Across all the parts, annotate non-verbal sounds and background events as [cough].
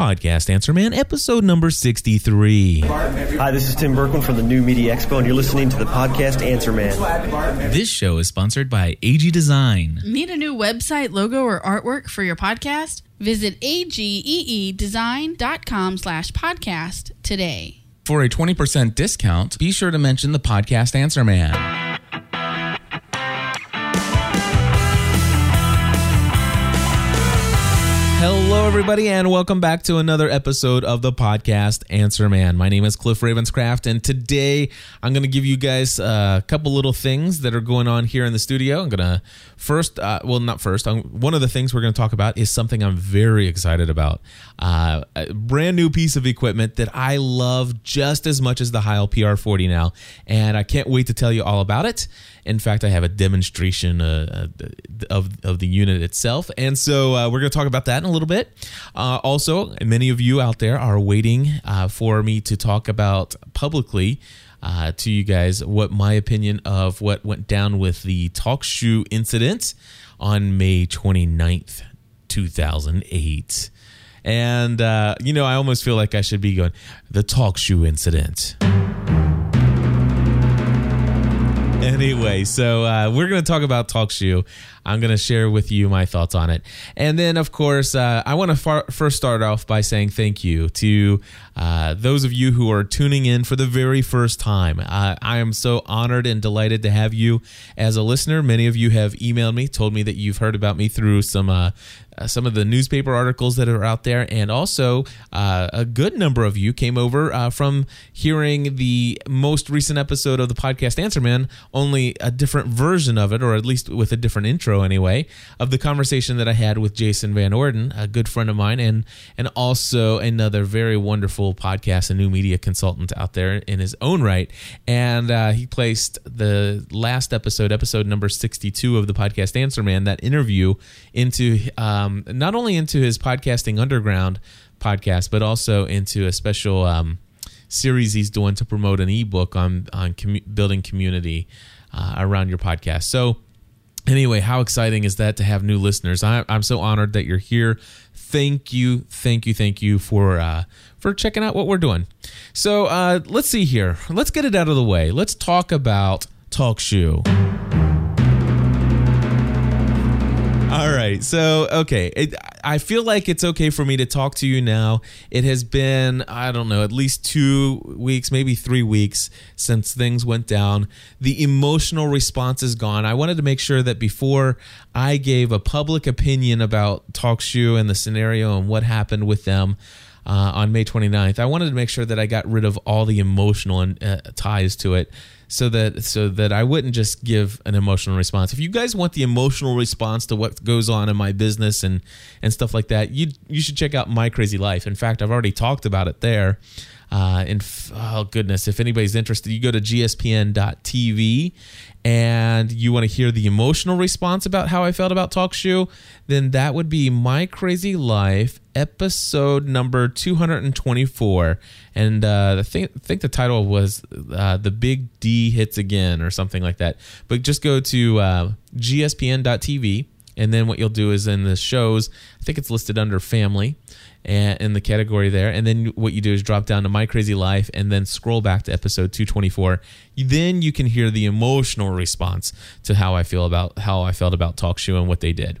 Podcast Answer Man, episode number 63. Hi, this is Tim Bourquin from the New Media Expo, and you're listening to the podcast Answer Man. This show is sponsored by AG Design. Need a new website, logo, or artwork for your podcast? Visit ageedesign.com slash podcast today. For a 20% discount, be sure to mention the podcast Answer Man. Hello, everybody, and welcome back to another episode of the podcast Answer Man. My name is Cliff Ravenscraft, and today I'm going to give you guys a couple little things that are going on here in the studio. I'm going to first, uh, well, not first, I'm, one of the things we're going to talk about is something I'm very excited about. Uh, a brand new piece of equipment that I love just as much as the Heil PR40 now, and I can't wait to tell you all about it. In fact, I have a demonstration uh, uh of, of the unit itself. And so uh, we're going to talk about that in a little bit. Uh, also, many of you out there are waiting for me to talk about publicly. Uh, to you guys, what my opinion of what went down with the TalkShoe incident on May 29th, 2008. And, you know, I almost feel like I should be going, the TalkShoe incident anyway, so uh, we're going to talk about TalkShoe. I'm going to share with you my thoughts on it. And then, of course, uh, I want to far- first start off by saying thank you to uh, those of you who are tuning in for the very first time. Uh, I am so honored and delighted to have you as a listener. Many of you have emailed me, told me that you've heard about me through some uh, uh, some of the newspaper articles that are out there, and also uh, a good number of you came over uh, from hearing the most recent episode of the podcast Answer Man, only a different version of it, or at least with a different intro anyway, of the conversation that I had with Jason Van Orden, a good friend of mine, and and also another very wonderful podcast and new media consultant out there in his own right. And uh, he placed the last episode, episode number sixty-two of the podcast Answer Man, that interview into. Um, not only into his podcasting underground podcast, but also into a special um, series he's doing to promote an ebook on on commu- building community uh, around your podcast. So. Anyway, how exciting is that to have new listeners? I, I'm so honored that you're here. Thank you, thank you, thank you for uh, for checking out what we're doing. So uh, let's see here. Let's get it out of the way. Let's talk about TalkShoe. [laughs] All right. So, okay. It, I feel like it's okay for me to talk to you now. It has been, I don't know, at least two weeks, maybe three weeks since things went down. The emotional response is gone. I wanted to make sure that before I gave a public opinion about TalkShoe and the scenario and what happened with them, uh, on May 29th, I wanted to make sure that I got rid of all the emotional uh, ties to it so that so that I wouldn't just give an emotional response. If you guys want the emotional response to what goes on in my business and and stuff like that, you you should check out My Crazy Life. In fact, I've already talked about it there. Uh, and oh goodness, if anybody's interested, you go to gspn.tv and you want to hear the emotional response about how I felt about TalkShoe, then that would be My Crazy Life, episode number 224. And uh, I, think, I think the title was uh, The Big D Hits Again or something like that. But just go to uh, gspn.tv. And then what you'll do is in the shows, I think it's listed under family in the category there. And then what you do is drop down to My Crazy Life and then scroll back to episode 224. Then you can hear the emotional response to how I feel about how I felt about TalkShoe and what they did.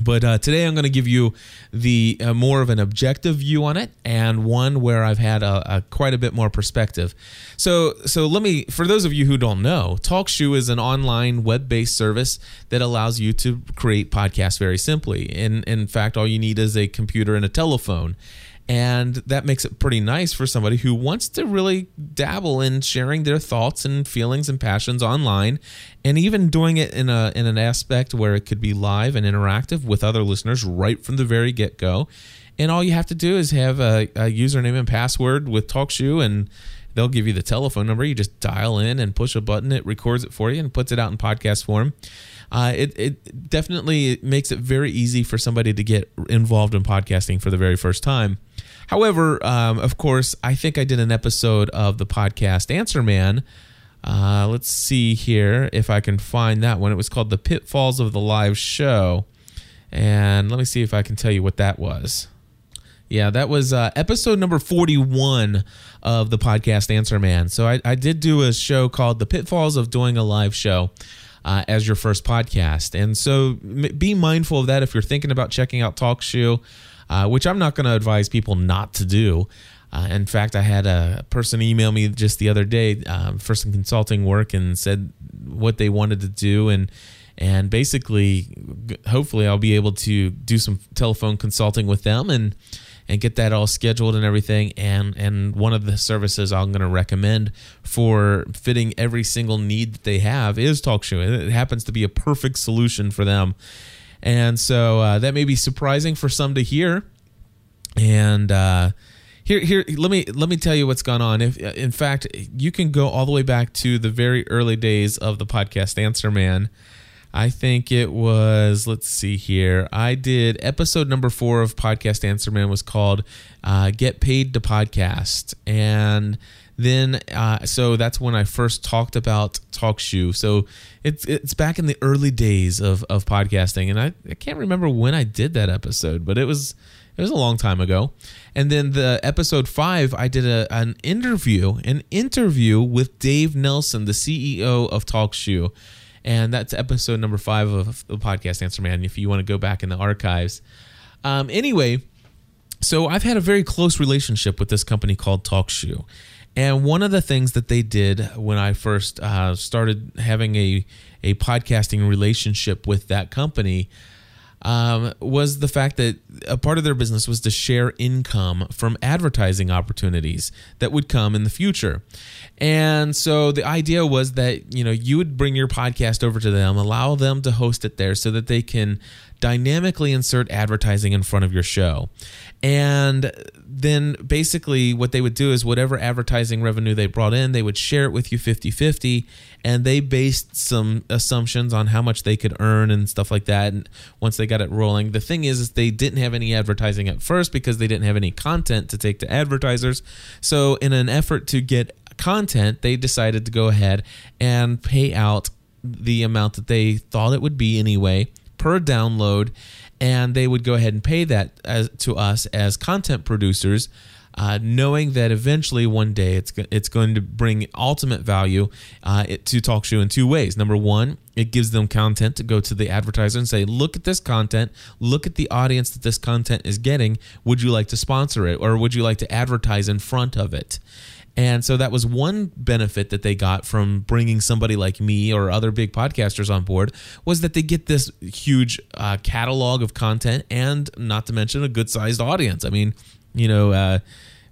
But uh, today I'm going to give you the uh, more of an objective view on it, and one where I've had a, a, quite a bit more perspective. So, so let me, for those of you who don't know, TalkShoe is an online web-based service that allows you to create podcasts very simply. In in fact, all you need is a computer and a telephone, and that makes it pretty nice for somebody who wants to really dabble in sharing their thoughts and feelings and passions online and even doing it in a in an aspect where it could be live and interactive with other listeners right from the very get-go. And all you have to do is have a, a username and password with TalkShoe and they'll give you the telephone number. You just dial in and push a button. It records it for you and puts it out in podcast form. Uh, it, it definitely makes it very easy for somebody to get involved in podcasting for the very first time However, um, of course, I think I did an episode of the podcast Answer Man. Uh, let's see here if I can find that one. It was called The Pitfalls of the Live Show. And let me see if I can tell you what that was. Yeah, that was uh, episode number 41 of the podcast Answer Man. So I, I did do a show called The Pitfalls of Doing a Live Show. Uh, as your first podcast. And so be mindful of that if you're thinking about checking out Talk TalkShoe, uh, which I'm not going to advise people not to do. Uh, in fact, I had a person email me just the other day um, for some consulting work and said what they wanted to do and and basically, hopefully, I'll be able to do some telephone consulting with them and and get that all scheduled and everything. And and one of the services I'm going to recommend for fitting every single need that they have is TalkShoe. It happens to be a perfect solution for them. And so uh, that may be surprising for some to hear. And uh, here, here, let me let me tell you what's gone on. If in fact you can go all the way back to the very early days of the podcast Answer Man I think it was, let's see here. I did episode number four of Podcast Answer Man was called uh, Get Paid to Podcast. And then, uh, so that's when I first talked about TalkShoe. So it's it's back in the early days of, of podcasting. And I, I can't remember when I did that episode, but it was it was a long time ago. And then the episode five, I did a, an interview, an interview with Dave Nelson, the CEO of TalkShoe and that's episode number five of the podcast Answer Man. If you want to go back in the archives, um, anyway, so I've had a very close relationship with this company called TalkShoe, and one of the things that they did when I first uh, started having a a podcasting relationship with that company um, was the fact that a part of their business was to share income from advertising opportunities that would come in the future. And so the idea was that you know you would bring your podcast over to them, allow them to host it there so that they can dynamically insert advertising in front of your show. And then basically what they would do is whatever advertising revenue they brought in, they would share it with you 50-50 and they based some assumptions on how much they could earn and stuff like that and once they got it rolling. The thing is is they didn't have any advertising at first because they didn't have any content to take to advertisers. So in an effort to get content, they decided to go ahead and pay out the amount that they thought it would be anyway per download and they would go ahead and pay that as, to us as content producers uh, knowing that eventually one day it's it's going to bring ultimate value uh, to TalkShoe in two ways. Number one, it gives them content to go to the advertiser and say, "Look at this content. Look at the audience that this content is getting. Would you like to sponsor it, or would you like to advertise in front of it?" And so that was one benefit that they got from bringing somebody like me or other big podcasters on board was that they get this huge uh, catalog of content and not to mention a good sized audience. I mean, you know, uh,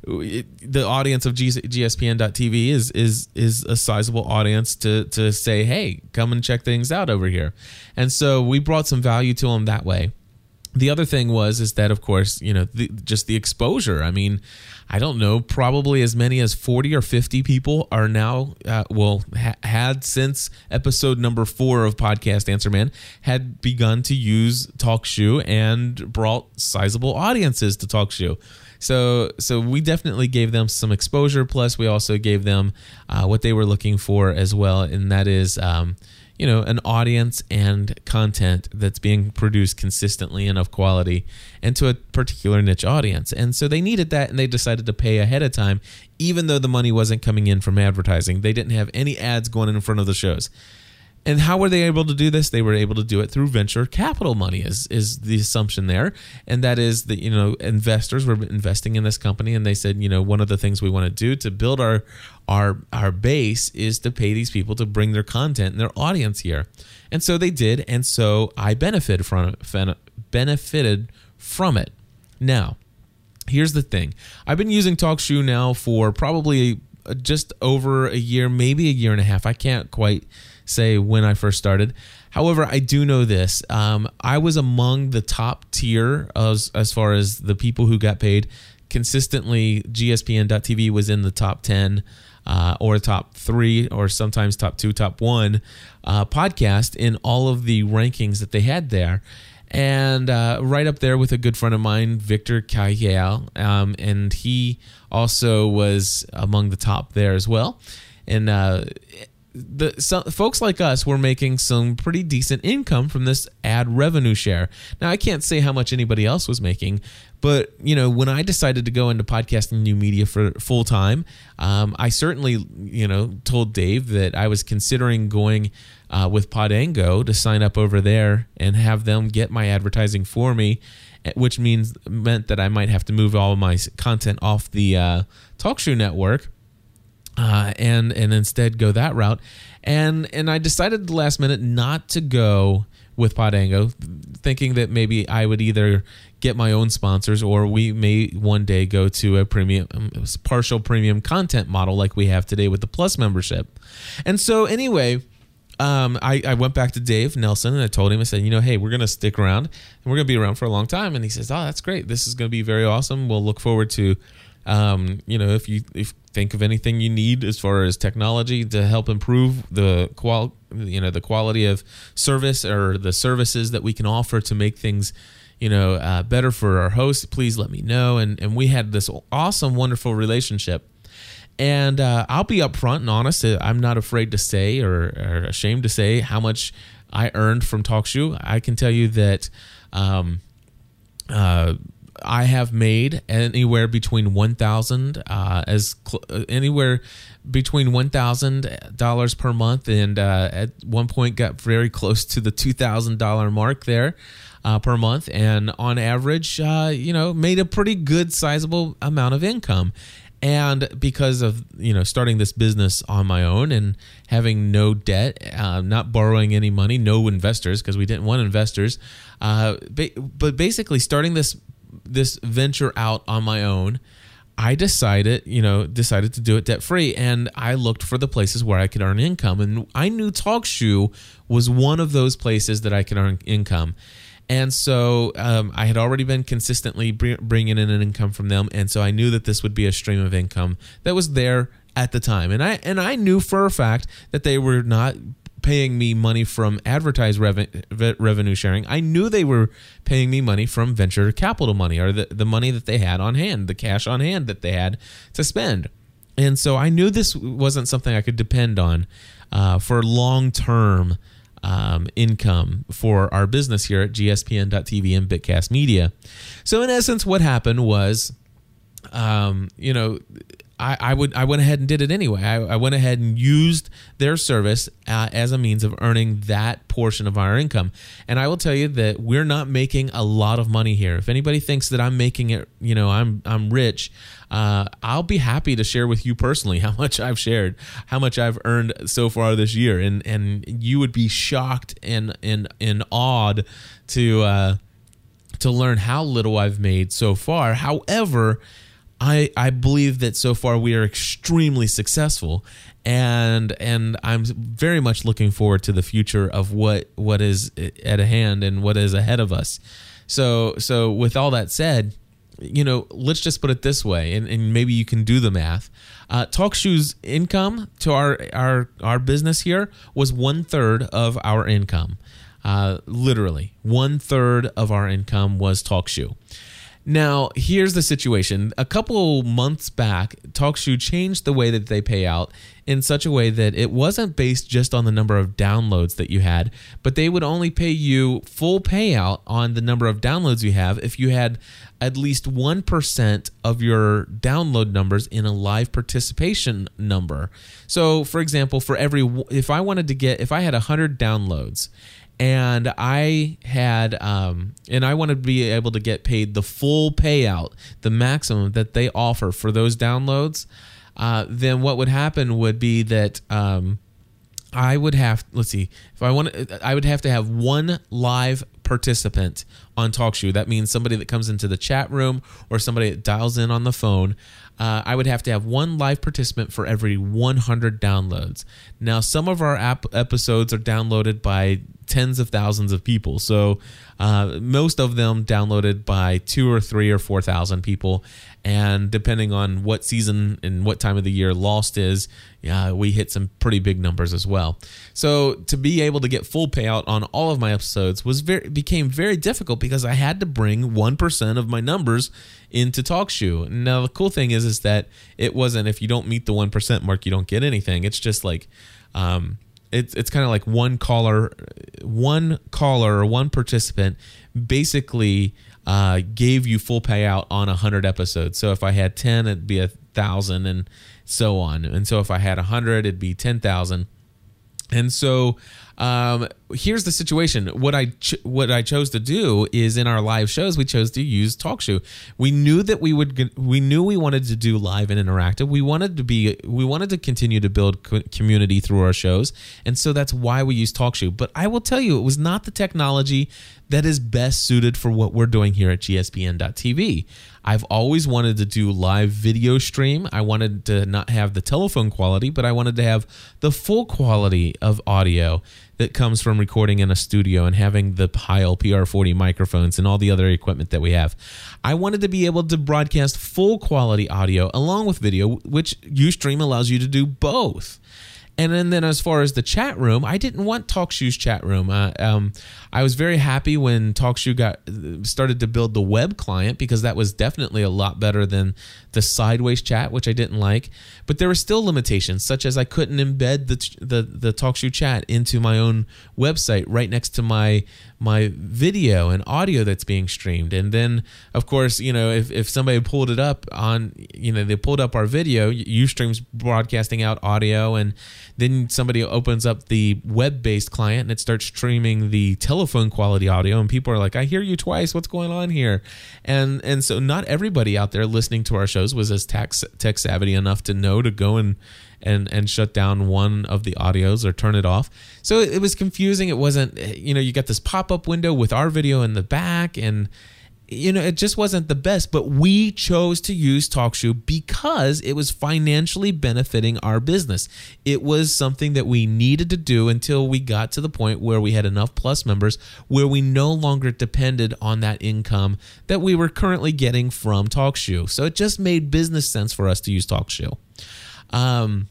it, the audience of G- GSPN.TV is is is a sizable audience to to say, hey, come and check things out over here, and so we brought some value to them that way. The other thing was is that of course you know the, just the exposure. I mean, I don't know, probably as many as forty or fifty people are now uh, well ha- had since episode number four of podcast Answer Man had begun to use TalkShoe and brought sizable audiences to TalkShoe. So so we definitely gave them some exposure. Plus, we also gave them uh, what they were looking for as well, and that is. Um, you know an audience and content that's being produced consistently and of quality and to a particular niche audience. And so they needed that and they decided to pay ahead of time even though the money wasn't coming in from advertising. They didn't have any ads going in front of the shows and how were they able to do this? They were able to do it through venture capital money is is the assumption there. And that is that, you know, investors were investing in this company and they said, you know, one of the things we want to do to build our our our base is to pay these people to bring their content and their audience here. And so they did, and so I benefited from it, benefited from it. Now, here's the thing. I've been using TalkShoe now for probably uh, just over a year, maybe a year and a half. I can't quite say when I first started. However, I do know this. Um, I was among the top tier as, as far as the people who got paid. Consistently, GSPN.TV was in the top 10 uh, or top three or sometimes top two, top one uh, podcast in all of the rankings that they had there. And uh, right up there with a good friend of mine, Victor Cajiao. Um, and he also was among the top there as well. And uh, the so, folks like us were making some pretty decent income from this ad revenue share. Now I can't say how much anybody else was making, but you know when I decided to go into podcasting new media for full time, um, I certainly you know told Dave that I was considering going uh, with Podango to sign up over there and have them get my advertising for me, eh, which means meant that I might have to move all my content off the uh, network uh, and and instead go that route. And and I decided the last minute not to go with Podango, thinking that maybe I would either get my own sponsors or we may one day go to a premium um, partial premium content model like we have today with the plus membership. And so anyway, um, I, I went back to Dave Nelson and I told him, I said, you know, hey, we're going to stick around and we're going to be around for a long time. And he says, oh, that's great. This is going to be very awesome. We'll look forward to um, you know, if you if think of anything you need as far as technology to help improve the qual, you know, the quality of service or the services that we can offer to make things, you know, uh, better for our hosts, please let me know. And and we had this awesome, wonderful relationship. And uh, I'll be upfront and honest. I'm not afraid to say or, or ashamed to say how much I earned from TalkShoe. I can tell you that. Um, uh, I have made anywhere between one thousand uh, as cl- uh, anywhere between one thousand dollars per month, and uh, at one point got very close to the two thousand dollar mark there uh, per month, and on average, uh, you know, made a pretty good sizable amount of income. And because of you know starting this business on my own and having no debt, uh, not borrowing any money, no investors because we didn't want investors, but basically starting this this venture out on my own, I decided, you know, decided to do it debt free, and I looked for the places where I could earn income, and I knew TalkShoe was one of those places that I could earn income, and so um, I had already been consistently bringing in an income from them, and so I knew that this would be a stream of income that was there at the time, and I and I knew for a fact that they were not paying me money from advertised revenue sharing. I knew they were paying me money from venture capital money or the, the money that they had on hand, the cash on hand that they had to spend. And so I knew this wasn't something I could depend on uh, for long term um, income for our business here at gspn.tv and Bitcast Media. So, in essence, what happened was, um, you know, I, I, would I went ahead and did it anyway. I, I went ahead and used their service uh, as a means of earning that portion of our income. And I will tell you that we're not making a lot of money here. If anybody thinks that I'm making it, you know, I'm I'm rich, uh, I'll be happy to share with you personally how much I've shared, how much I've earned so far this year, and and you would be shocked and and and awed to uh, to learn how little I've made so far. However I I believe that so far we are extremely successful, and and I'm very much looking forward to the future of what what is at hand and what is ahead of us. So so with all that said, you know, let's just put it this way, and, and maybe you can do the math. Uh, TalkShoe's income to our our our business here was one third of our income. Uh, literally, one third of our income was TalkShoe. Now, here's the situation. A couple months back, TalkShoe changed the way that they pay out in such a way that it wasn't based just on the number of downloads that you had, but they would only pay you full payout on the number of downloads you have if you had at least 1% of your download numbers in a live participation number. So, for example, for every if I wanted to get if I had 100 downloads and I had um, and I wanted to be able to get paid the full payout, the maximum that they offer for those downloads. Uh, then what would happen would be that um, I would have let's see if I want I would have to have one live participant on TalkShoe. That means somebody that comes into the chat room or somebody that dials in on the phone. Uh, I would have to have one live participant for every 100 downloads. Now, some of our app episodes are downloaded by tens of thousands of people. So uh, most of them downloaded by two or three or four thousand people. And depending on what season and what time of the year Lost is, yeah, we hit some pretty big numbers as well. So to be able to get full payout on all of my episodes was very became very difficult because I had to bring 1% of my numbers into TalkShoe. Now the cool thing is is that it wasn't if you don't meet the 1% mark you don't get anything. It's just like um it's it's kind of like one caller one caller or one participant basically uh, gave you full payout on a 100 episodes. So if I had 10 it'd be a 1000 and so on. And so if I had a 100 it'd be 10,000. And so um, here's the situation. What I ch- what I chose to do is in our live shows, we chose to use TalkShoe. We knew that we would. We knew we wanted to do live and interactive. We wanted to be. We wanted to continue to build co- community through our shows, and so that's why we use TalkShoe. But I will tell you, it was not the technology that is best suited for what we're doing here at GSPN.TV. I've always wanted to do live video stream. I wanted to not have the telephone quality, but I wanted to have the full quality of audio that comes from recording in a studio and having the Heil PR40 microphones and all the other equipment that we have. I wanted to be able to broadcast full quality audio along with video, which Ustream allows you to do both. And then, then as far as the chat room, I didn't want TalkShoe's chat room. Uh, um, I was very happy when TalkShoe got started to build the web client because that was definitely a lot better than the sideways chat, which I didn't like. But there were still limitations, such as I couldn't embed the the the TalkShoe chat into my own website right next to my my video and audio that's being streamed. And then, of course, you know, if, if somebody pulled it up on, you know, they pulled up our video, Ustream's broadcasting out audio, and then somebody opens up the web based client and it starts streaming the telephone quality audio, and people are like, I hear you twice. What's going on here? And and so not everybody out there listening to our shows was as tech, tech savvy enough to know to go and and and shut down one of the audios or turn it off. So it, was confusing. It wasn't you know you got this pop up window with our video in the back and you know, it just wasn't the best, but we chose to use TalkShoe because it was financially benefiting our business. It was something that we needed to do until we got to the point where we had enough plus members where we no longer depended on that income that we were currently getting from TalkShoe. So it just made business sense for us to use TalkShoe. Um,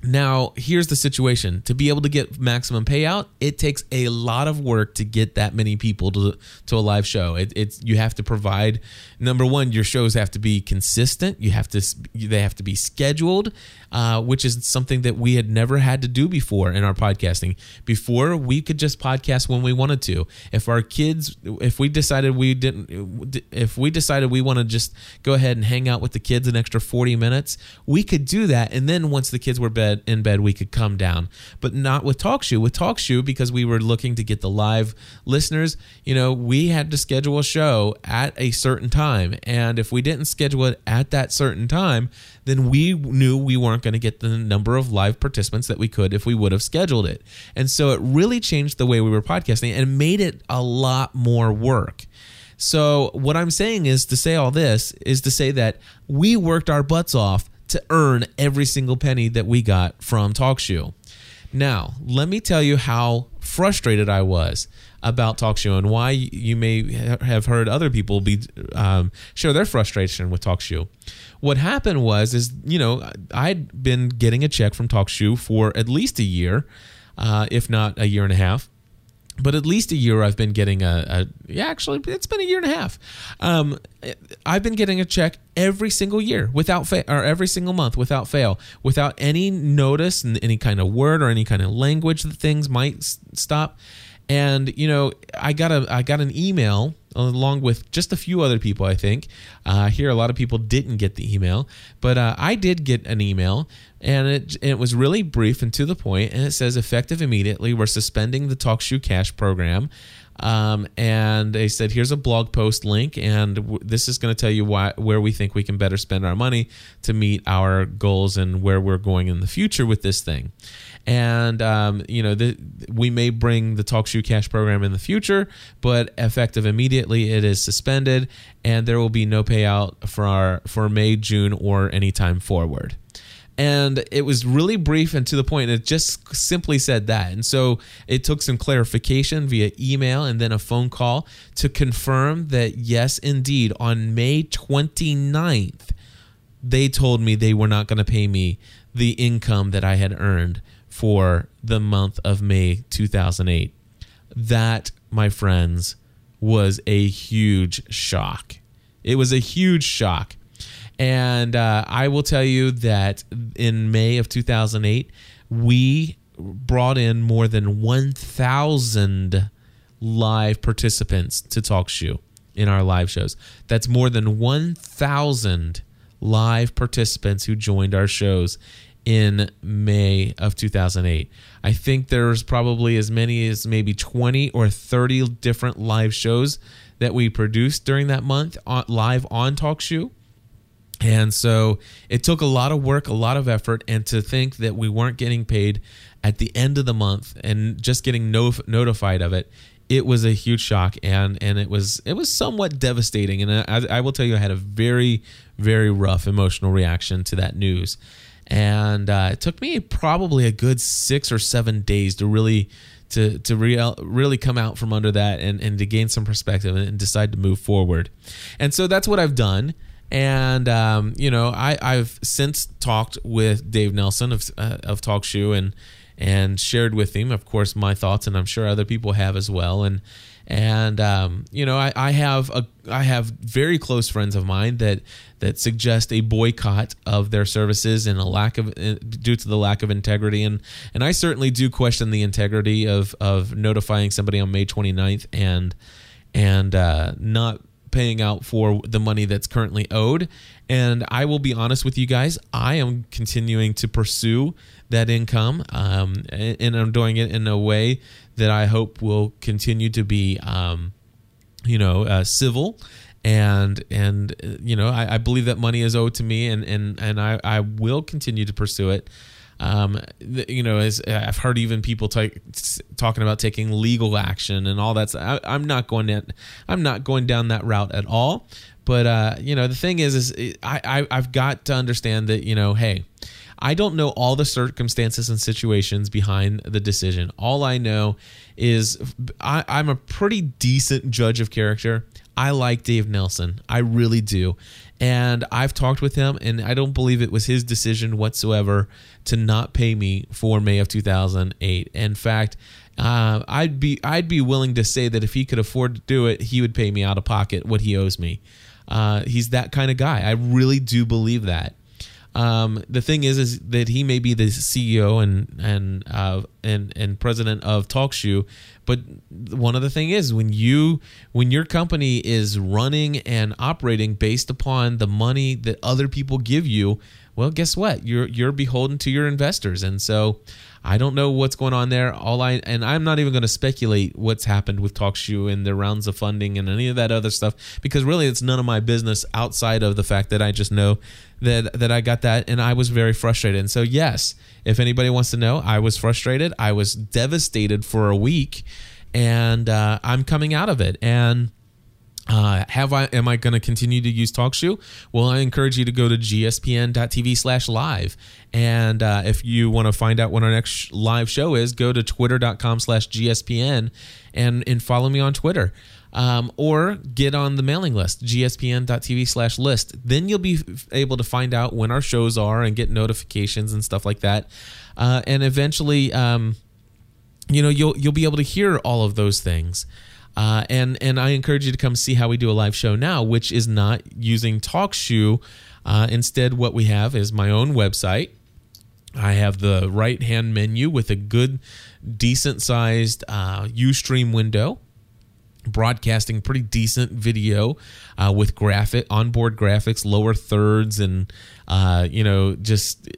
now, here's the situation. To be able to get maximum payout, it takes a lot of work to get that many people to to a live show. It, it's you have to provide number one, your shows have to be consistent. You have to they have to be scheduled, uh, which is something that we had never had to do before in our podcasting. Before we could just podcast when we wanted to. If our kids, if we decided we didn't, if we decided we want to just go ahead and hang out with the kids an extra forty minutes, we could do that. And then once the kids were bed bed in bed we could come down. But not with talkshoe. With talkshoe because we were looking to get the live listeners you know we had to schedule a show at a certain time. And if we didn't schedule it at that certain time then we knew we weren't going to get the number of live participants that we could if we would have scheduled it. And so it really changed the way we were podcasting and made it a lot more work. So, what I'm saying is to say all this is to say that we worked our butts off to earn every single penny that we got from TalkShoe. Now, let me tell you how frustrated I was about TalkShoe and why you may have heard other people be um, share their frustration with TalkShoe. What happened was, is you know, I'd been getting a check from TalkShoe for at least a year, uh, if not a year and a half but at least a year I've been getting a, a, yeah actually it's been a year and a half. Um, I've been getting a check every single year without fail or every single month without fail without any notice and any kind of word or any kind of language that things might stop. And you know I got a I got an email along with just a few other people I think. Uh, here a lot of people didn't get the email but uh, I did get an email and it it was really brief and to the point and it says effective immediately we're suspending the talkshoe cash program. Um, and they said here's a blog post link and w- this is going to tell you why where we think we can better spend our money to meet our goals and where we're going in the future with this thing. And um, you know the, we may bring the talkshoe cash program in the future but effective immediately it is suspended and there will be no payout for our for may june or any time forward and it was really brief and to the point. It just simply said that. And so it took some clarification via email and then a phone call to confirm that, yes, indeed, on May 29th, they told me they were not going to pay me the income that I had earned for the month of May 2008. That, my friends, was a huge shock. It was a huge shock. And uh, I will tell you that in May of 2008, we brought in more than 1,000 live participants to Talk Shoe in our live shows. That's more than 1,000 live participants who joined our shows in May of 2008. I think there's probably as many as maybe 20 or 30 different live shows that we produced during that month on, live on TalkShoe. And so it took a lot of work, a lot of effort, and to think that we weren't getting paid at the end of the month and just getting no, notified of it, it was a huge shock and and it was it was somewhat devastating. And I, I will tell you, I had a very very rough emotional reaction to that news, and uh, it took me probably a good six or seven days to really to to real, really come out from under that and, and to gain some perspective and decide to move forward. And so that's what I've done. And um, you know, I, I've since talked with Dave Nelson of uh, of Talk Shoe and and shared with him, of course, my thoughts, and I'm sure other people have as well. And and um, you know, I, I have a I have very close friends of mine that that suggest a boycott of their services and a lack of uh, due to the lack of integrity. And and I certainly do question the integrity of of notifying somebody on May 29th and and uh, not paying out for the money that's currently owed. And I will be honest with you guys, I am continuing to pursue that income, um, and I'm doing it in a way that I hope will continue to be, um, you know, uh, civil. And and you know I, I, believe that money is owed to me and and and I, I will continue to pursue it. Um, you know, as I've heard even people t- talking about taking legal action and all that. I, I'm not going down, I'm not going down that route at all. But uh, you know, the thing is, is I, I I've got to understand that you know, hey, I don't know all the circumstances and situations behind the decision. All I know is I, I'm a pretty decent judge of character. I like Dave Nelson. I really do. And I've talked with him, and I don't believe it was his decision whatsoever to not pay me for May of 2008. In fact, uh, I'd be I'd be willing to say that if he could afford to do it, he would pay me out of pocket what he owes me. Uh, he's that kind of guy. I really do believe that. Um, the thing is, is that he may be the CEO and and uh, and and president of TalkShoe, but one of the thing is when you when your company is running and operating based upon the money that other people give you, well, guess what? You're you're beholden to your investors, and so I don't know what's going on there. All I and I'm not even going to speculate what's happened with TalkShoe and their rounds of funding and any of that other stuff because really it's none of my business outside of the fact that I just know that that I got that and I was very frustrated. And so yes, if anybody wants to know, I was frustrated. I was devastated for a week, and uh, I'm coming out of it and uh, have I am I going to continue to use TalkShoe? Well, I encourage you to go to gspn.tv/live, and uh, if you want to find out when our next live show is, go to twitter.com/gspn and and follow me on Twitter. Um, or get on the mailing list, gspn.tv slash list. Then you'll be able to find out when our shows are and get notifications and stuff like that. Uh, and eventually, um, you know, you'll you'll be able to hear all of those things. Uh, and and I encourage you to come see how we do a live show now, which is not using TalkShoe. Uh, instead, what we have is my own website. I have the right hand menu with a good, decent sized uh, Ustream window broadcasting pretty decent video uh, with graphic onboard graphics, lower thirds, and uh, you know just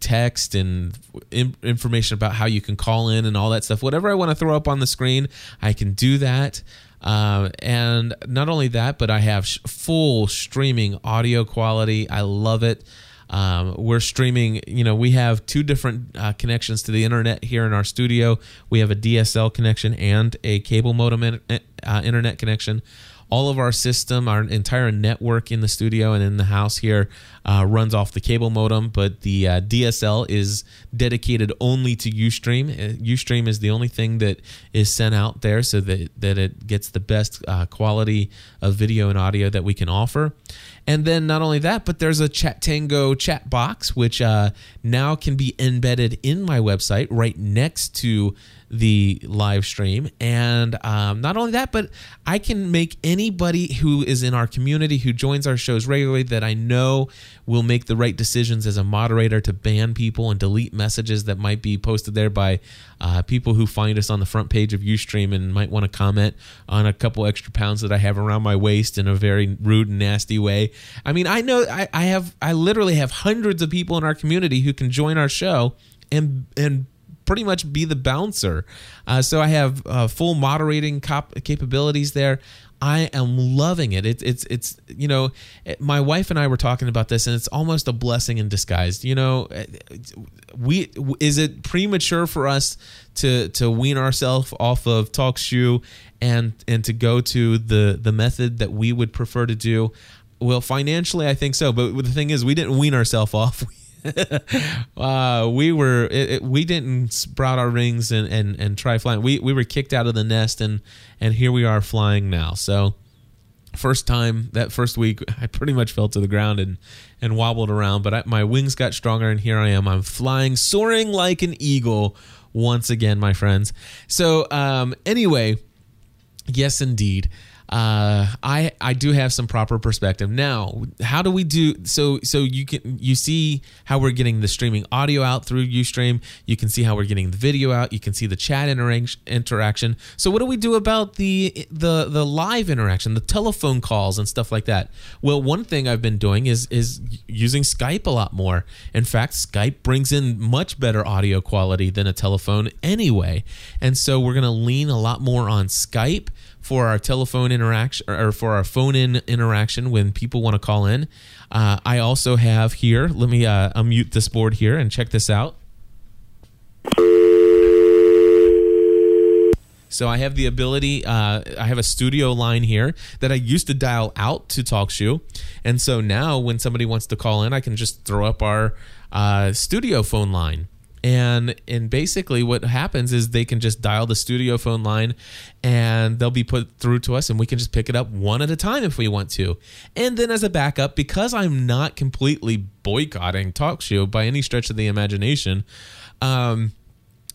text and in- information about how you can call in and all that stuff. Whatever I want to throw up on the screen, I can do that. Uh, and not only that, but I have sh- full streaming audio quality. I love it. Um, we're streaming, you know, we have two different uh, connections to the internet here in our studio. We have a DSL connection and a cable modem in, uh, internet connection. All of our system, our entire network in the studio and in the house here uh, runs off the cable modem, but the uh, DSL is dedicated only to Ustream. Uh, Ustream is the only thing that is sent out there so that, that it gets the best uh, quality of video and audio that we can offer. And then not only that, but there's a Chatango chat box, which uh, now can be embedded in my website right next to the live stream. And um, not only that, but I can make anybody who is in our community who joins our shows regularly that I know will make the right decisions as a moderator to ban people and delete messages that might be posted there by uh, people who find us on the front page of Ustream and might want to comment on a couple extra pounds that I have around my waist in a very rude and nasty way. I mean, I know I, I have, I literally have hundreds of people in our community who can join our show and and pretty much be the bouncer. Uh, so I have uh, full moderating cop- capabilities there. I am loving it. It's it's it's you know, eh, my wife and I were talking about this, and it's almost a blessing in disguise. You know, eh, we is it premature for us to to wean ourselves off of TalkShoe and and to go to the the method that we would prefer to do? Well, financially, I think so. But the thing is, we didn't wean ourselves off. [laughs] [laughs] uh, we were it, it, we didn't sprout our rings and, and and try flying. We we were kicked out of the nest and and here we are flying now. So first time that first week [laughs] I pretty much fell to the ground and and wobbled around, but I, my wings got stronger and here I am. I'm flying, soaring like an eagle once again, my friends. So um anyway, yes indeed uh, I I do have some proper perspective now. How do we do so? So you can you see how we're getting the streaming audio out through UStream. You can see how we're getting the video out. You can see the chat interaction. So what do we do about the the the live interaction, the telephone calls and stuff like that? Well, one thing I've been doing is is using Skype a lot more. In fact, Skype brings in much better audio quality than a telephone anyway, and so we're going to lean a lot more on Skype for our telephone interaction or for our phone in interaction when people want to call in. Uh, I also have here, let me uh, unmute this board here and check this out. So I have the ability. Uh, I have a studio line here that I used to dial out to TalkShoe, and so now when somebody wants to call in, I can just throw up our uh, studio phone line, and and basically what happens is they can just dial the studio phone line and they'll be put through to us and we can just pick it up one at a time if we want to. And then as a backup because i'm not completely boycotting TalkShoe by any stretch of the imagination um,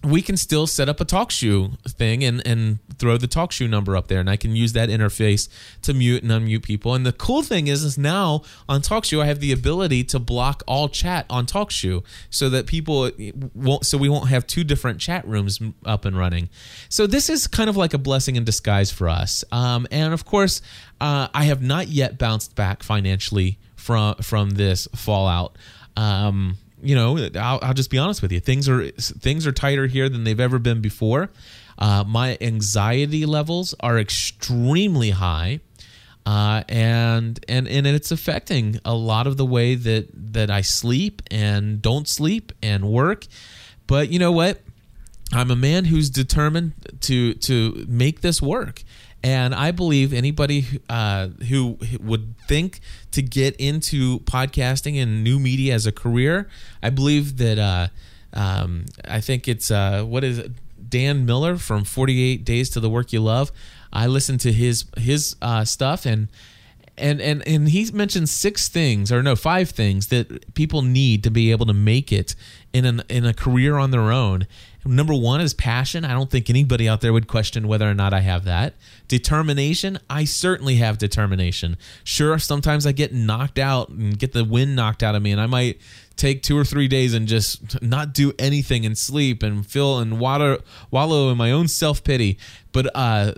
we can still set up a TalkShoe thing and, and throw the TalkShoe number up there and I can use that interface to mute and unmute people. And the cool thing is, is now on TalkShoe, I have the ability to block all chat on TalkShoe so that people won't, so we won't have two different chat rooms up and running. So this is kind of like a blessing in disguise for us. Um, and of course, uh, I have not yet bounced back financially from, from this fallout. Um, you know, I'll, I'll, just be honest with you. Things are things are tighter here than they've ever been before. Uh, my anxiety levels are extremely high, uh, and and and it's affecting a lot of the way that that I sleep and don't sleep and work. But you know what? I'm a man who's determined to to make this work. And I believe anybody uh, who would think to get into podcasting and new media as a career, I believe that uh, um, I think it's uh, what is it? Dan Miller from 48 Days to the Work You Love. I listened to his his uh, stuff and and and and he mentioned six things or no five things that people need to be able to make it in an in a career on their own number one is passion i don't think anybody out there would question whether or not i have that determination i certainly have determination. Sure sometimes i get knocked out and get the wind knocked out of me and i might take two or three days and just not do anything and sleep and feel and water wallow in my own self-pity. But uh,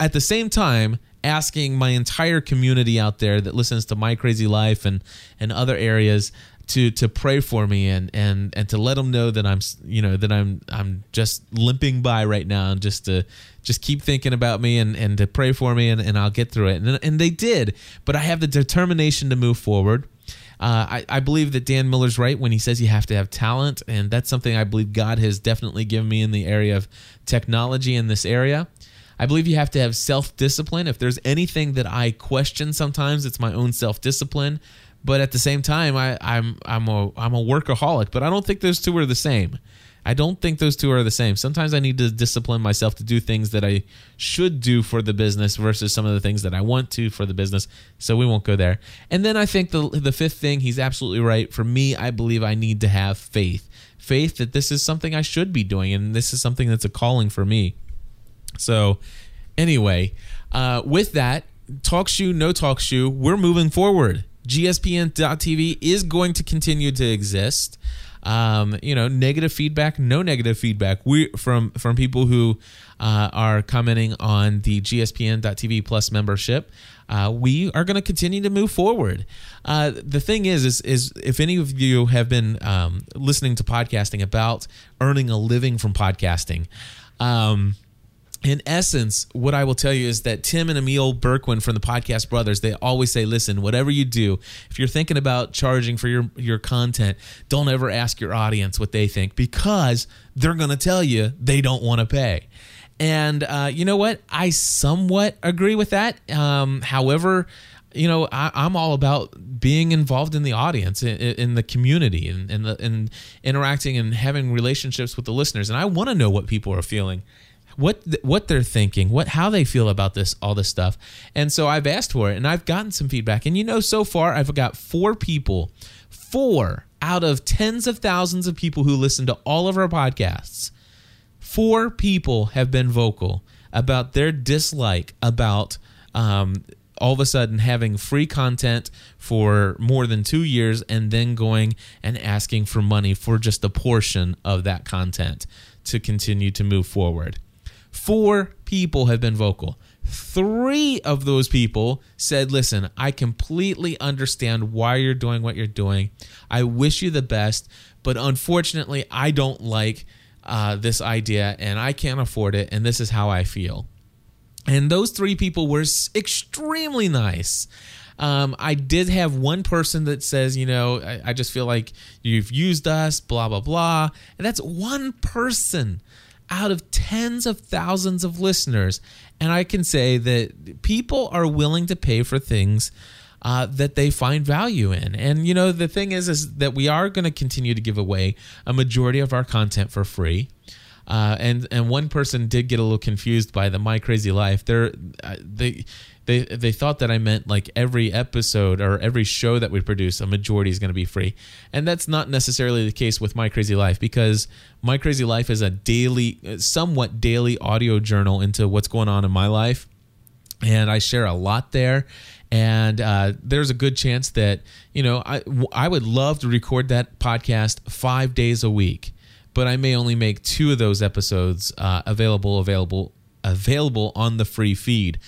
at the same time asking my entire community out there that listens to my crazy life and and other areas to to pray for me and and and to let them know that I'm you know that I'm I'm just limping by right now and just to just keep thinking about me and and to pray for me and, and I'll get through it and and they did but I have the determination to move forward. Uh, I, I believe that Dan Miller's right when he says you have to have talent, and that's something I believe God has definitely given me in the area of technology in this area. I believe you have to have self discipline. If there's anything that I question sometimes, it's my own self discipline. But at the same time, I, I'm I'm a I'm a workaholic. But I don't think those two are the same. I don't think those two are the same. Sometimes I need to discipline myself to do things that I should do for the business versus some of the things that I want to for the business. So we won't go there. And then I think the the fifth thing, he's absolutely right. For me, I believe I need to have faith. Faith that this is something I should be doing and this is something that's a calling for me. So anyway, uh, with that, talk shoe, no talk shoe, we're moving forward. GSPN.TV is going to continue to exist um, you know, negative feedback, no negative feedback. We from from people who uh, are commenting on the GSPN.TV Plus membership. Uh, we are going to continue to move forward. Uh, the thing is, is, is if any of you have been um, listening to podcasting about earning a living from podcasting, um, in essence, what I will tell you is that Tim and Emile Bourquin from the Podcast Brothers, they always say, listen, whatever you do, if you're thinking about charging for your, your content, don't ever ask your audience what they think because they're going to tell you they don't want to pay. And uh, you know what? I somewhat agree with that. Um, however, you know, I, am all about being involved in the audience, in, in the community, and, and, the, and interacting and having relationships with the listeners. And I want to know what people are feeling what what they're thinking, what how they feel about this all this stuff. And so I've asked for it and I've gotten some feedback. And you know so far I've got 4 people, 4 out of tens of thousands of people who listen to all of our podcasts. 4 people have been vocal about their dislike about um, all of a sudden having free content for more than two years and then going and asking for money for just a portion of that content to continue to move forward. Four people have been vocal. Three of those people said, Listen, I completely understand why you're doing what you're doing. I wish you the best, but unfortunately, I don't like uh, this idea and I can't afford it, and this is how I feel. And those three people were extremely nice. Um, I did have one person that says, you know, I, I, just feel like you've used us, blah, blah, blah. And that's one person out of tens of thousands of listeners. And I can say that people are willing to pay for things uh, that they find value in. And you know, the thing is, is that we are going to continue to give away a majority of our content for free. Uh, and and one person did get a little confused by the My Crazy Life. They're uh, they they they thought that I meant like every episode or every show that we produce, a majority is going to be free, and that's not necessarily the case with My Crazy Life because My Crazy Life is a daily, somewhat daily audio journal into what's going on in my life, and I share a lot there. And uh, there's a good chance that you know I I would love to record that podcast five days a week, but I may only make two of those episodes uh, available available available on the free feed.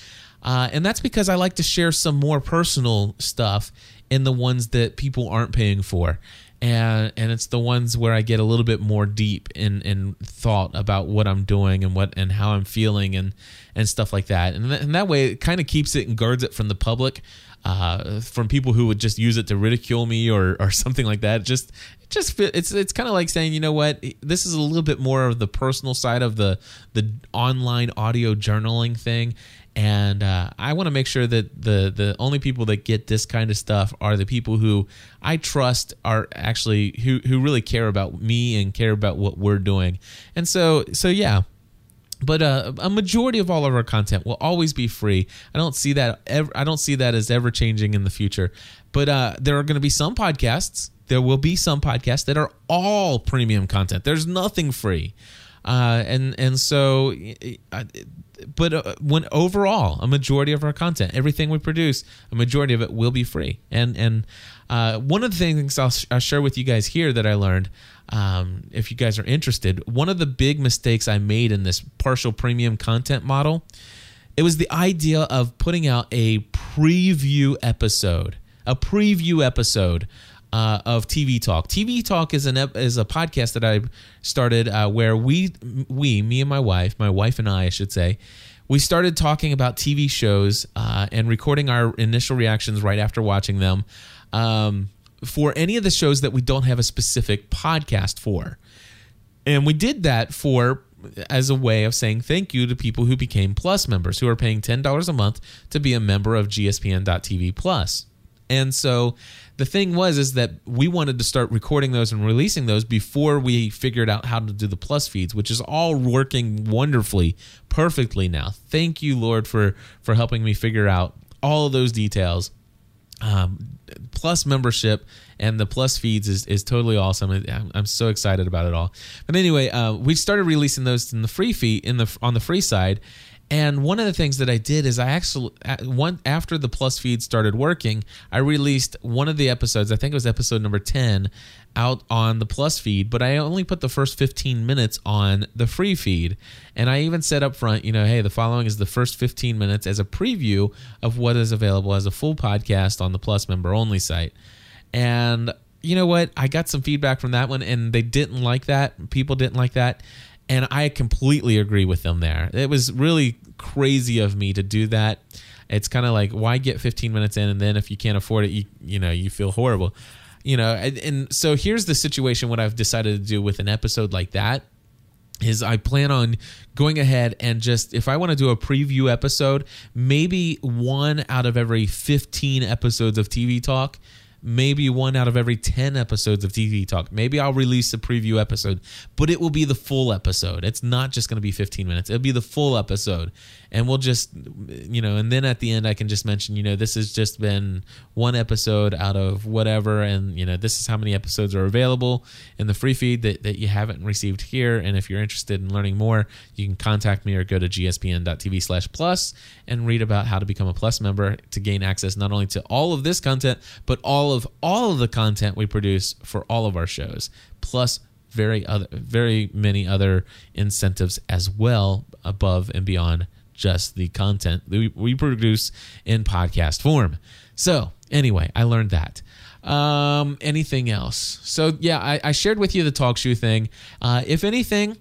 Uh, and that's because I like to share some more personal stuff in the ones that people aren't paying for. And, and it's the ones where I get a little bit more deep in, in thought about what I'm doing and what and how I'm feeling and and stuff like that. And, th- and that way, it kind of keeps it and guards it from the public, uh, from people who would just use it to ridicule me or or [laughs] something like that. Just just it's it's kind of like saying, you know what, this is a little bit more of the personal side of the the online audio journaling thing, and uh, I want to make sure that the the only people that get this kind of stuff are the people who I trust are actually who who really care about me and care about what we're doing. And so so yeah, but uh, a majority of all of our content will always be free. I don't see that ever, I don't see that as ever changing in the future. But uh, there are going to be some podcasts. There will be some podcasts that are all premium content. There's nothing free, uh, and and so but uh, when overall a majority of our content everything we produce a majority of it will be free. And and uh, one of the things I'll, I'll, share with you guys here that i learned um, if you guys are interested one of the big mistakes i made in this partial premium content model it was the idea of putting out a preview episode a preview episode uh, of TV Talk. TV Talk is an is a podcast that I started uh, where we we me and my wife, my wife and I, I should say, we started talking about TV shows uh, and recording our initial reactions right after watching them um, for any of the shows that we don't have a specific podcast for, and we did that for as a way of saying thank you to people who became Plus members who are paying ten dollars a month to be a member of GSPN.TV Plus. And so the thing was is that we wanted to start recording those and releasing those before we figured out how to do the plus feeds, which is all working wonderfully, perfectly now. Thank you, Lord, for for helping me figure out all of those details. Um, plus membership and the plus feeds is, is totally awesome. I'm, I'm so excited about it all. But anyway, uh, we started releasing those in the free feed in the on the free side, and one of the things that I did is I actually one after the plus feed started working, I released one of the episodes. I think it was episode number ten, out on the plus feed. But I only put the first fifteen minutes on the free feed, and I even said up front, you know, hey, the following is the first fifteen minutes as a preview of what is available as a full podcast on the plus member only site. And you know what? I got some feedback from that one, and they didn't like that. People didn't like that and I completely agree with them there. It was really crazy of me to do that. It's kind of like why get 15 minutes in and then if you can't afford it, you you know you feel horrible, you know. And, and so here's the situation. What I've decided to do with an episode like that is I plan on going ahead and just if I want to do a preview episode, maybe one out of every 15 episodes of TV Talk maybe one out of every 10 episodes of TV Talk. Maybe I'll release a preview episode, but it will be the full episode. It's not just going to be 15 minutes, it'll be the full episode and we'll just you know and then at the end i can just mention you know this has just been one episode out of whatever and you know this is how many episodes are available in the free feed that, that you haven't received here and if you're interested in learning more you can contact me or go to gspn.tv slash plus and read about how to become a plus member to gain access not only to all of this content but all of all of the content we produce for all of our shows plus very other very many other incentives as well above and beyond just the content we, we produce in podcast form. So, anyway, I learned that. Um, anything else? So, yeah, I, I shared with you the TalkShoe thing. Uh, if anything,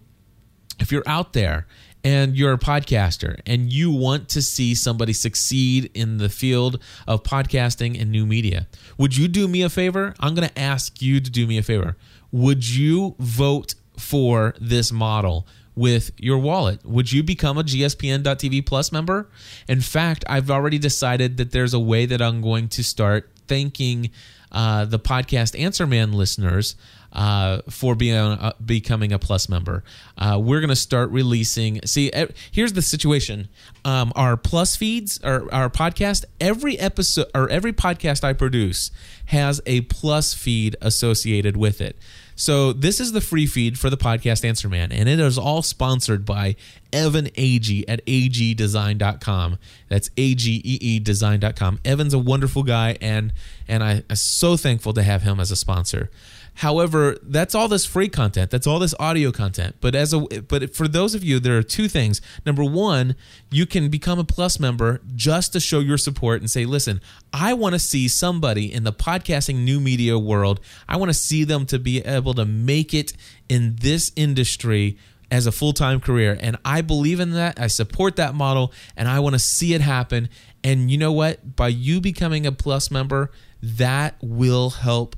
if you're out there and you're a podcaster and you want to see somebody succeed in the field of podcasting and new media, would you do me a favor? I'm going to ask you to do me a favor. Would you vote for this model with your wallet. Would you become a GSPN.TV Plus member? In fact, I've already decided that there's a way that I'm going to start thanking uh, the podcast Answer Man listeners uh, for being uh, becoming a plus member. Uh, we're going to start releasing. See, here's the situation: um, our plus feeds, our our podcast, every episode or every podcast I produce has a plus feed associated with it. So this is the free feed for the podcast Answer Man, and it is all sponsored by Evan Agee at ageedesign.com. That's A-G-E-E design.com. Evan's a wonderful guy, and and I'm so thankful to have him as a sponsor. However, that's all this free content. That's all this audio content. But as a but for those of you, there are two things. Number one, you can become a plus member just to show your support and say, listen, I want to see somebody in the podcasting new media world. I want to see them to be able to make it in this industry as a full time career. And I believe in that. I support that model and I want to see it happen. And you know what? By you becoming a plus member, that will help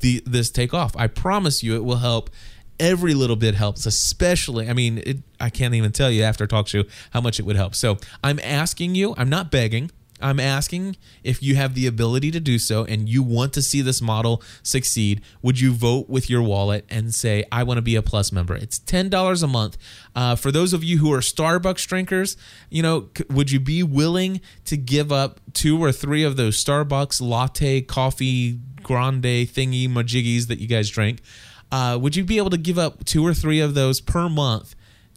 the this take off. I promise you, it will help. Every little bit helps, especially. I mean, it, I can't even tell you after TalkShoe how much it would help. So I'm asking you. I'm not begging. I'm asking if you have the ability to do so and you want to see this model succeed, would you vote with your wallet and say, I want to be a plus member? It's $10 a month. Uh, for those of you who are Starbucks drinkers, you know, would you be willing to give up two or three of those Starbucks latte, coffee, grande thingy majiggies that you guys drink? Uh, would you be able to give up two or three of those per month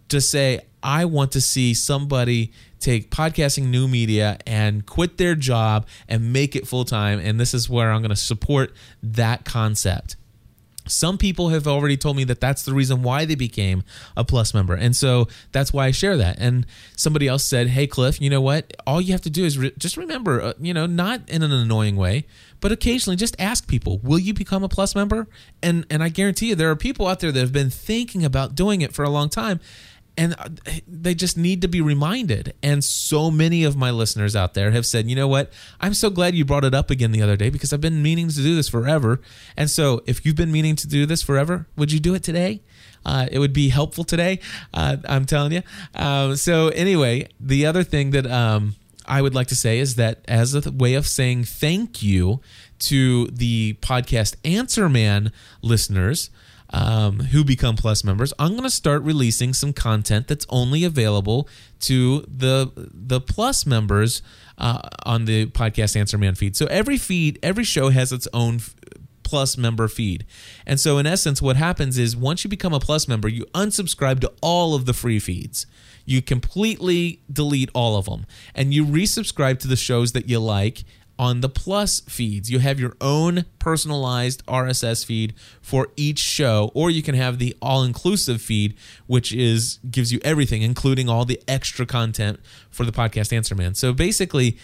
to say, I want to see somebody take podcasting new media and quit their job and make it full time. And this is where I'm going to support that concept. Some people have already told me that that's the reason why they became a plus member. And so that's why I share that. And somebody else said, Hey, Cliff, you know what? All you have to do is re- just remember, uh, you know, not in an annoying way, but occasionally just ask people, Will you become a plus member? And, and I guarantee you, there are people out there that have been thinking about doing it for a long time and uh, they just need to be reminded. And so many of my listeners out there have said, you know what? I'm so glad you brought it up again the other day because I've been meaning to do this forever. And so if you've been meaning to do this forever, would you do it today? Uh, it would be helpful today. Uh, I'm telling you. Um, so anyway, the other thing that um, I would like to say is that as a way of saying thank you to the podcast Answer Man listeners um, who become Plus members, I'm going to start releasing some content that's only available to the the Plus members uh, on the podcast Answer Man feed. So every feed, every show has its own. F- plus member feed. And so in essence what happens is once you become a plus member, you unsubscribe to all of the free feeds. You completely delete all of them and you resubscribe to the shows that you like on the plus feeds. You have your own personalized RSS feed for each show or you can have the all-inclusive feed which is gives you everything including all the extra content for the podcast Answer Man. So basically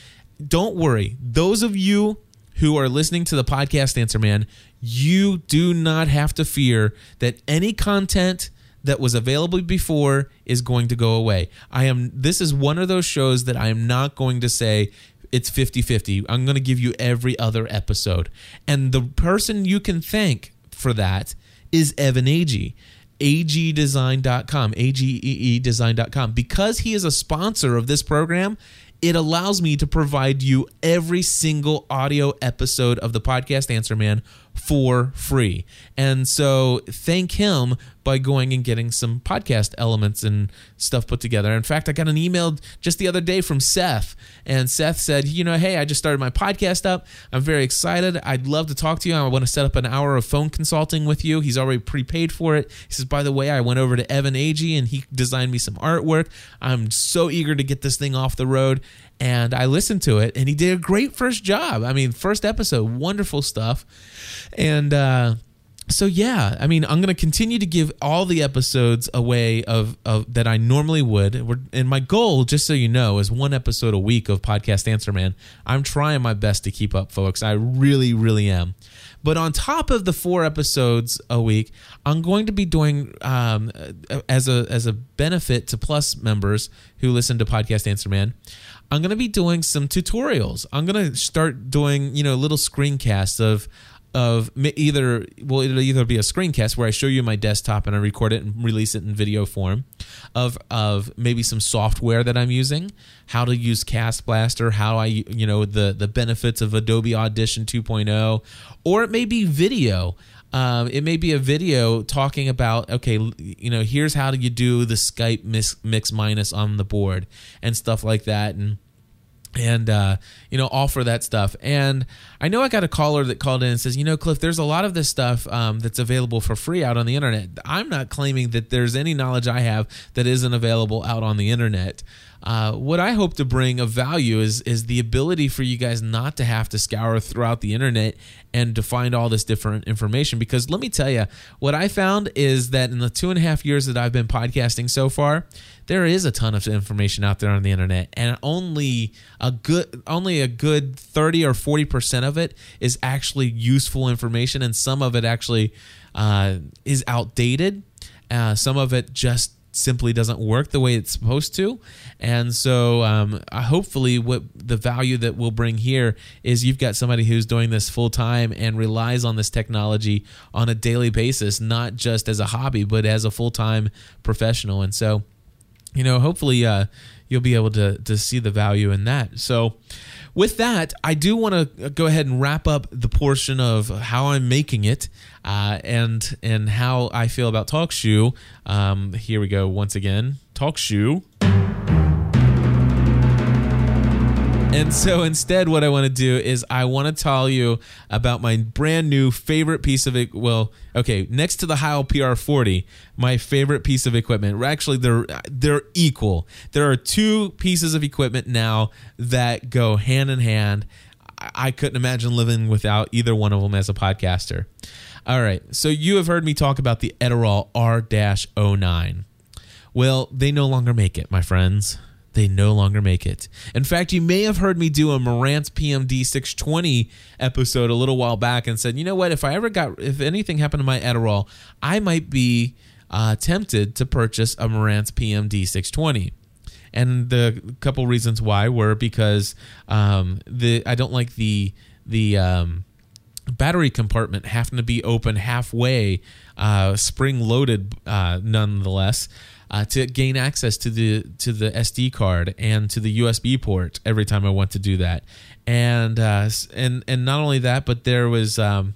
don't worry. Those of you who are listening to the podcast Answer Man, you do not have to fear that any content that was available before is going to go away. I am this is one of those shows that I am not going to say it's 50-50. I'm going to give you every other episode. And the person you can thank for that is Evan Agee ageedesign.com a-g-e-e design.com because he is a sponsor of this program it allows me to provide you every single audio episode of the podcast Answer Man for free. And so thank him by going and getting some podcast elements and stuff put together. In fact, I got an email just the other day from Seth, and Seth said, You know, hey, I just started my podcast up. I'm very excited. I'd love to talk to you. I want to set up an hour of phone consulting with you. He's already prepaid for it. He says, By the way, I went over to Evan Agee and he designed me some artwork. I'm so eager to get this thing off the road and I listened to it, and he did a great first job. I mean, first episode, wonderful stuff, and uh, so yeah, I mean, I'm going to continue to give all the episodes away of, of that I normally would. And my goal, just so you know, is one episode a week of podcast Answer Man. I'm trying my best to keep up, folks. I really, really am. But on top of the four episodes a week, I'm going to be doing um, as a as a benefit to Plus members who listen to podcast Answer Man. I'm going to be doing some tutorials. I'm going to start doing, you know, little screencasts of of either well it'll either be a screencast where I show you my desktop and I record it and release it in video form of of maybe some software that I'm using, how to use CastBlaster, how I you know the the benefits of Adobe Audition 2.0 or it may be video. Um, it may be a video talking about okay, you know, here's how do you do the Skype mix, mix minus on the board and stuff like that and and uh, you know offer that stuff. And i know i got a caller that called in and says you know cliff there's a lot of this stuff um, that's available for free out on the internet. I'm not claiming that there's any knowledge i have that isn't available out on the internet. Uh, what I hope to bring of value is is the ability for you guys not to have to scour throughout the internet and to find all this different information. Because let me tell you, what I found is that in the two and a half years that I've been podcasting so far, there is a ton of information out there on the internet, and only a good only a good thirty or forty percent of it is actually useful information, and some of it actually uh, is outdated. Uh, some of it just simply doesn't work the way it's supposed to. And so, um, hopefully, what the value that we'll bring here is you've got somebody who's doing this full time and relies on this technology on a daily basis, not just as a hobby, but as a full time professional. And so, you know, hopefully, uh, you'll be able to to see the value in that. So, with that, I do want to go ahead and wrap up the portion of how I'm making it uh, and and how I feel about TalkShoe. Um, here we go once again. TalkShoe. And so instead, what I want to do is I want to tell you about my brand new favorite piece of it. Well, okay, next to the Heil PR40, my favorite piece of equipment. Actually, they're they're equal. There are two pieces of equipment now that go hand in hand. I couldn't imagine living without either one of them as a podcaster. All right, so you have heard me talk about the Edirol R-09. Well, they no longer make it, my friends they no longer make it. In fact, you may have heard me do a Marantz PMD 620 episode a little while back and said, you know what, if I ever got, if anything happened to my Edirol, I might be uh, tempted to purchase a Marantz PMD 620. And the couple reasons why were because um, the I don't like the the um, battery compartment having to be open halfway, uh, spring loaded, uh, nonetheless. Uh, to gain access to the to the SD card and to the USB port every time I want to do that. And uh, and and not only that, but there was. Um,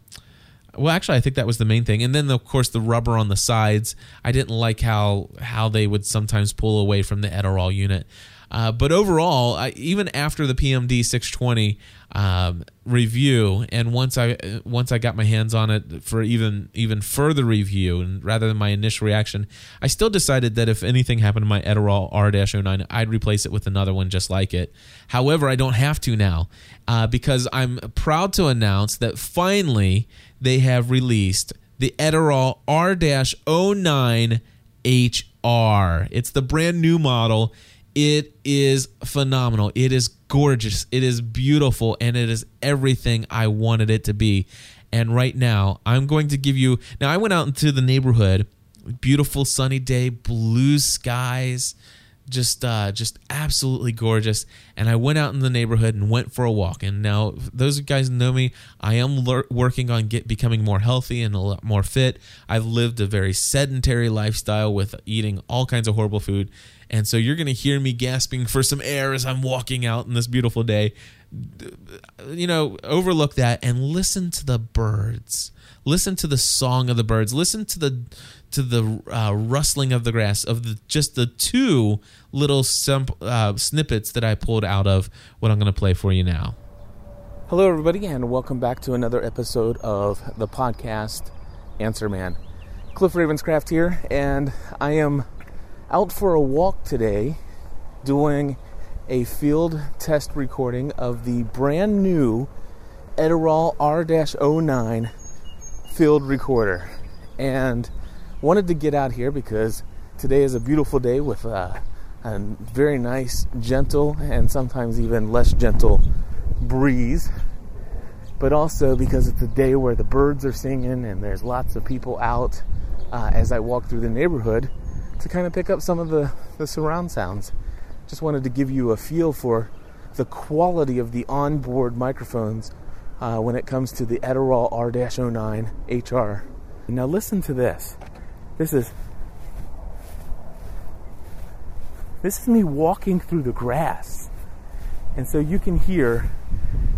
well, actually, I think that was the main thing, and then of course the rubber on the sides. I didn't like how how they would sometimes pull away from the Edirol unit. Uh, but overall, I, even after the PMD 620 um, review, and once I once I got my hands on it for even even further review, and rather than my initial reaction, I still decided that if anything happened to my Edirol R-09, I'd replace it with another one just like it. However, I don't have to now uh, because I'm proud to announce that finally they have released the Edirol R-09 HR. It's the brand new model. It is phenomenal. It is gorgeous. It is beautiful and it is everything I wanted it to be. And right now, I'm going to give you Now I went out into the neighborhood. Beautiful sunny day, blue skies, just uh, just absolutely gorgeous. And I went out in the neighborhood and went for a walk. And now, those of you guys know me, I am working on get becoming more healthy and a lot more fit. I've lived a very sedentary lifestyle with eating all kinds of horrible food. And so you're going to hear me gasping for some air as I'm walking out in this beautiful day. You know, overlook that and listen to the birds. Listen to the song of the birds. Listen to the to the uh, rustling of the grass of the just the two little simp, uh, snippets that I pulled out of what I'm going to play for you now. Hello, everybody, and welcome back to another episode of the podcast Answer Man. Cliff Ravenscraft here, and I am out for a walk today doing a field test recording of the brand new Edirol R-09 field recorder. And wanted to get out here because today is a beautiful day with a, a very nice, gentle, and sometimes even less gentle breeze. But also because it's a day where the birds are singing and there's lots of people out uh, as I walk through the neighborhood to kind of pick up some of the, the surround sounds. Just wanted to give you a feel for the quality of the onboard microphones uh, when it comes to the Edirol R-09 HR. Now listen to this. This is this is me walking through the grass. And so you can hear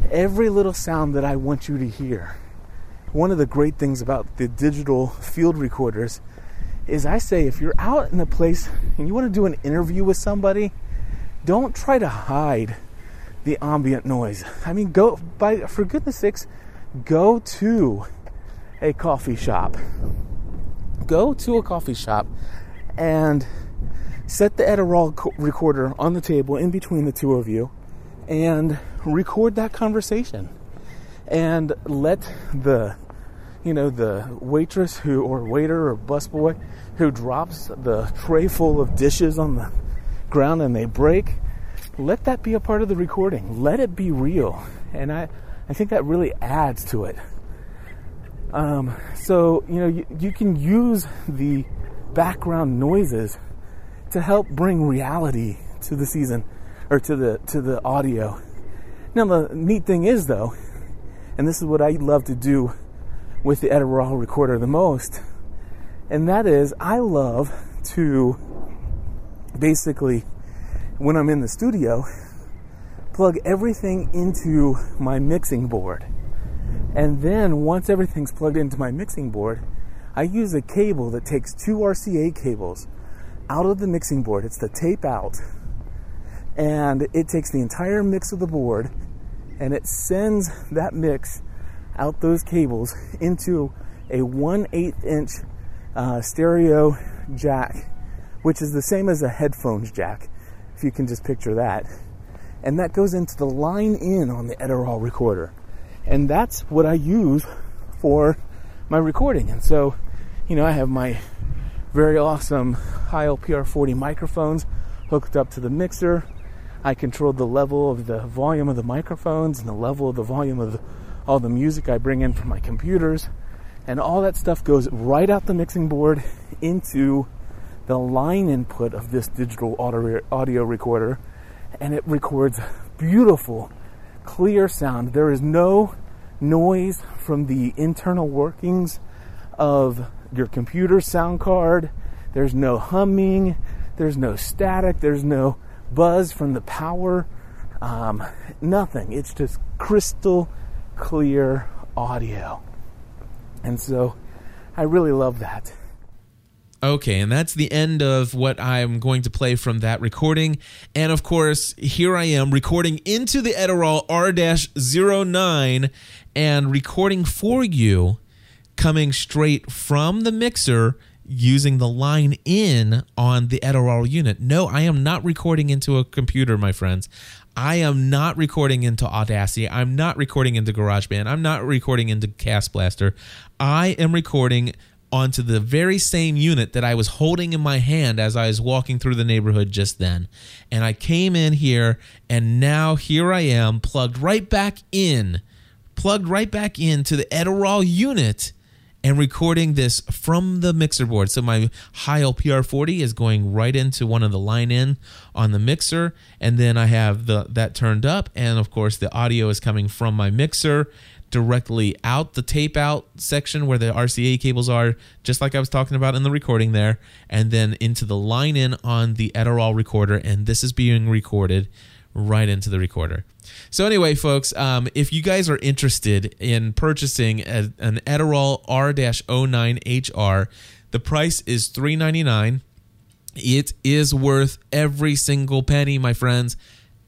every little sound that I want you to hear. One of the great things about the digital field recorders is I say if you're out in a place and you want to do an interview with somebody, don't try to hide the ambient noise. I mean, go by for goodness sakes, go to a coffee shop. Go to a coffee shop and set the co- recorder on the table in between the two of you and record that conversation and let the you know the waitress who or waiter or busboy who drops the tray full of dishes on the ground and they break let that be a part of the recording. Let it be real. And i i think that really adds to it. Um, so you know you, you can use the background noises to help bring reality to the season or to the to the audio. Now the neat thing is though and this is what i love to do with the Edirol recorder the most, and that is I love to basically, when I'm in the studio, plug everything into my mixing board. And then once everything's plugged into my mixing board, I use a cable that takes two RCA cables out of the mixing board. It's the tape out. And it takes the entire mix of the board and it sends that mix out those cables into a 1 8 inch uh, stereo jack, which is the same as a headphones jack, if you can just picture that. And that goes into the line in on the Edirol recorder. And that's what I use for my recording. And so, you know, I have my very awesome Heil PR40 microphones hooked up to the mixer. I control the level of the volume of the microphones and the level of the volume of the all the music I bring in from my computers, and all that stuff goes right out the mixing board [laughs] into the line input of this digital audio, recorder, and it records beautiful, clear sound. There is no noise from the internal workings of your computer sound card. There's no humming, there's no static, there's no buzz from the power, um, nothing. It's just crystal clear audio. And so I really love that. Okay, and that's the end of what I'm going to play from that recording. And of course, here I am recording into the Edirol R-09 and recording for you coming straight from the mixer using the line in on the Edirol unit. No, I am not recording into a computer, my friends. I am not recording into Audacity. I'm not recording into GarageBand. I'm not recording into CastBlaster. I am recording onto the very same unit that I was holding in my hand as I was walking through the neighborhood just then. And I came in here, and now here I am plugged right back in, plugged right back into the Edirol unit and recording this from the mixer board. So my Heil PR40 is going right into one of the line in on the mixer, and then I have the that turned up, and of course the audio is coming from my mixer directly out the tape out section where the RCA cables are, just like I was talking about in the recording there, and then into the line in on the Edirol recorder, and this is being recorded right into the recorder. So anyway, folks, um, if you guys are interested in purchasing a, an Edirol R-09HR, the price is 399. It is worth every single penny, my friends.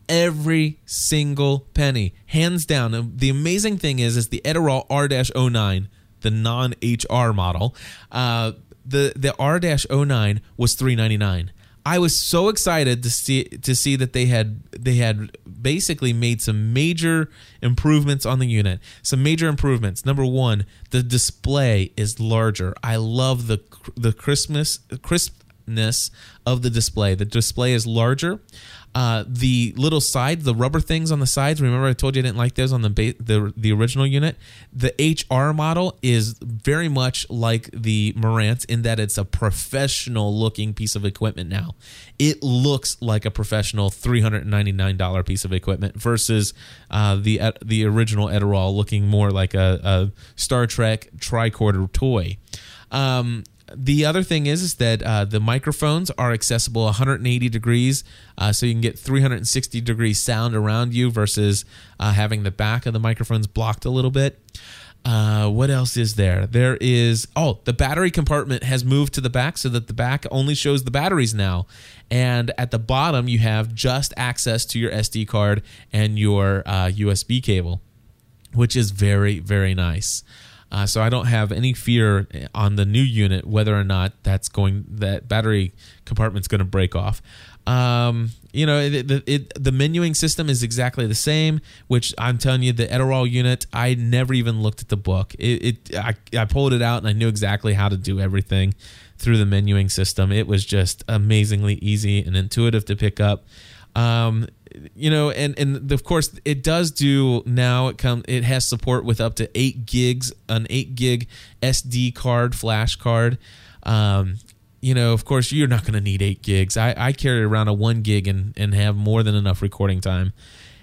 Every single penny, hands down. The amazing thing is, is the Edirol R-09, the non-HR model. Uh, the the R-09 was 399 I was so excited to see to see that they had they had basically made some major improvements on the unit. Some major improvements. Number one, the display is larger. I love the the Christmas crispness of the display. The display is larger. Uh, the little side, the rubber things on the sides. Remember, I told you I didn't like those on the ba- the the original unit. The HR model is very much like the Marantz in that it's a professional looking piece of equipment. Now, it looks like a professional three hundred ninety nine dollar piece of equipment versus uh, the the original Edirol looking more like a, a Star Trek tricorder toy. Um, the other thing is is that uh, the microphones are accessible 180 degrees, uh, so you can get 360 degrees sound around you versus uh, having the back of the microphones blocked a little bit. Uh, what else is there? There is oh, the battery compartment has moved to the back so that the back only shows the batteries now, and at the bottom you have just access to your SD card and your USB uh, cable, which is very very nice. Uh, so I don't have any fear on the new unit whether or not that's going that battery compartment's going to break off. Um, you know, it, it, it, the menuing system is exactly the same. Which I'm telling you, the Edirol unit, I never even looked at the book. It, I, I pulled it out and I knew exactly how to do everything through the menuing system. It was just amazingly easy and intuitive to pick up. Um, you know, and and of course it does do now. It come it has support with up to eight gigs, an eight gig SD card, flash card. Um, you know, of course, you're not going to need eight gigs. I, I carry around a one gig and and have more than enough recording time.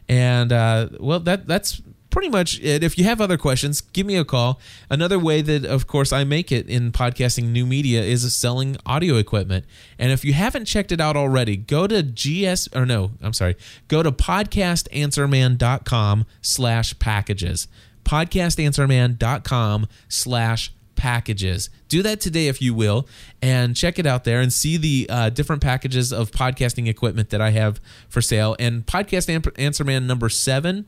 And uh, well, that that's pretty much it. If you have other questions, give me a call. Another way that, of course, I make it in podcasting new media is selling audio equipment. And if you haven't checked it out already, go to GS or no, I'm sorry, go to podcastanswerman.com slash packages. Podcastanswerman.com slash packages. Do that today if you will, and check it out there and see the uh, different packages of podcasting equipment that I have for sale. And Podcast Answer Man number seven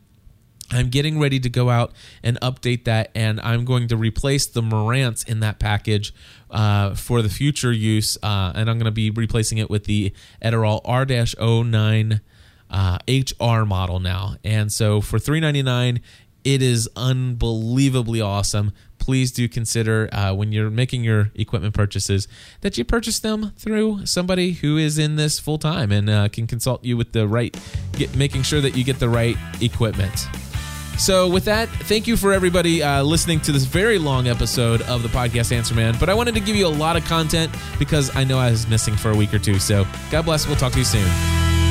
I'm getting ready to go out and update that, and I'm going to replace the Marantz in that package uh, for the future use, uh, and I'm going to be replacing it with the Edirol R-09 uh, HR model now. And so for 3.99, it is unbelievably awesome. Please do consider uh, when you're making your equipment purchases that you purchase them through somebody who is in this full time and uh, can consult you with the right, get, making sure that you get the right equipment. So, with that, thank you for everybody uh, listening to this very long episode of the podcast Answer Man. But I wanted to give you a lot of content because I know I was missing for a week or two. So, God bless. We'll talk to you soon.